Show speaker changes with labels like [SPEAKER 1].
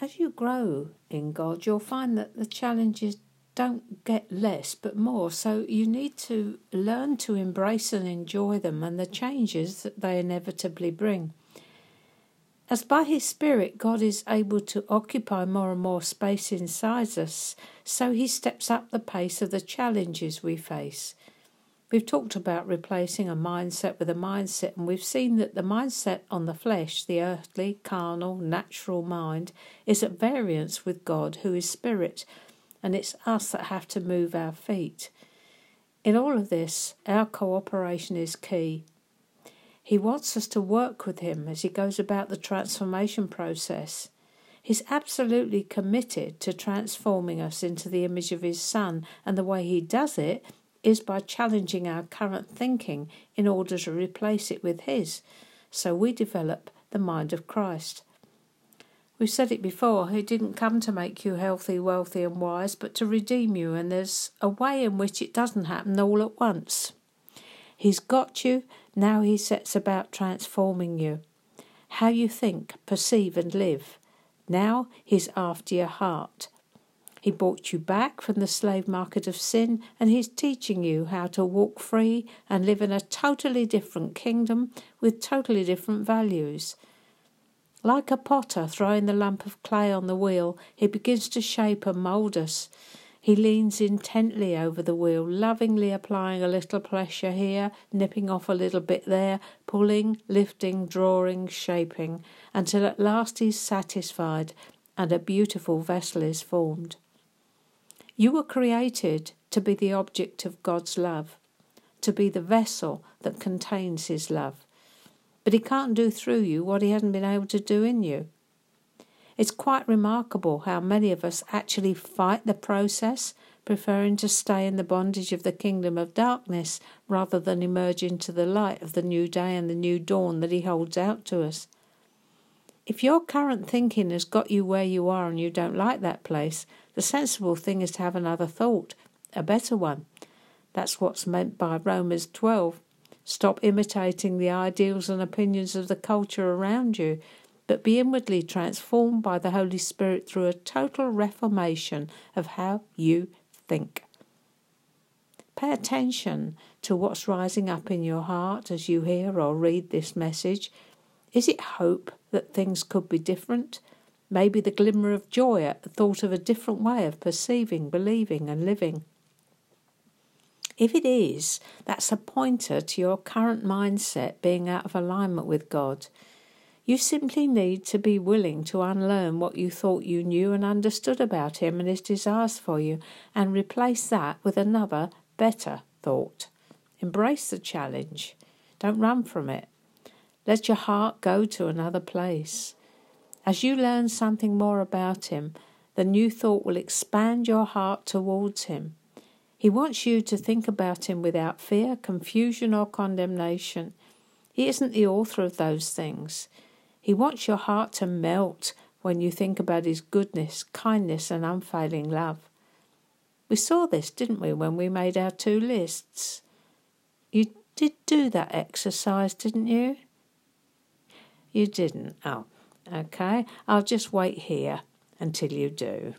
[SPEAKER 1] as you grow in God, you'll find that the challenges don't get less but more. So you need to learn to embrace and enjoy them and the changes that they inevitably bring. As by His Spirit God is able to occupy more and more space inside us, so He steps up the pace of the challenges we face. We've talked about replacing a mindset with a mindset, and we've seen that the mindset on the flesh, the earthly, carnal, natural mind, is at variance with God, who is spirit, and it's us that have to move our feet. In all of this, our cooperation is key. He wants us to work with Him as He goes about the transformation process. He's absolutely committed to transforming us into the image of His Son, and the way He does it is by challenging our current thinking in order to replace it with His, so we develop the mind of Christ. We've said it before, He didn't come to make you healthy, wealthy, and wise, but to redeem you, and there's a way in which it doesn't happen all at once. He's got you, now He sets about transforming you. How you think, perceive, and live. Now He's after your heart. He bought you back from the slave market of sin, and He's teaching you how to walk free and live in a totally different kingdom with totally different values. Like a potter throwing the lump of clay on the wheel, He begins to shape and mould us. He leans intently over the wheel, lovingly applying a little pressure here, nipping off a little bit there, pulling, lifting, drawing, shaping, until at last he's satisfied and a beautiful vessel is formed. You were created to be the object of God's love, to be the vessel that contains His love. But He can't do through you what He hasn't been able to do in you. It's quite remarkable how many of us actually fight the process, preferring to stay in the bondage of the kingdom of darkness rather than emerge into the light of the new day and the new dawn that He holds out to us. If your current thinking has got you where you are and you don't like that place, the sensible thing is to have another thought, a better one. That's what's meant by Romans 12. Stop imitating the ideals and opinions of the culture around you, but be inwardly transformed by the Holy Spirit through a total reformation of how you think. Pay attention to what's rising up in your heart as you hear or read this message. Is it hope that things could be different? Maybe the glimmer of joy at the thought of a different way of perceiving, believing, and living. If it is, that's a pointer to your current mindset being out of alignment with God. You simply need to be willing to unlearn what you thought you knew and understood about Him and His desires for you and replace that with another, better thought. Embrace the challenge. Don't run from it. Let your heart go to another place. As you learn something more about Him, the new thought will expand your heart towards Him. He wants you to think about Him without fear, confusion, or condemnation. He isn't the author of those things. He wants your heart to melt when you think about His goodness, kindness, and unfailing love. We saw this, didn't we, when we made our two lists? You did do that exercise, didn't you? You didn't. Oh, okay. I'll just wait here until you do.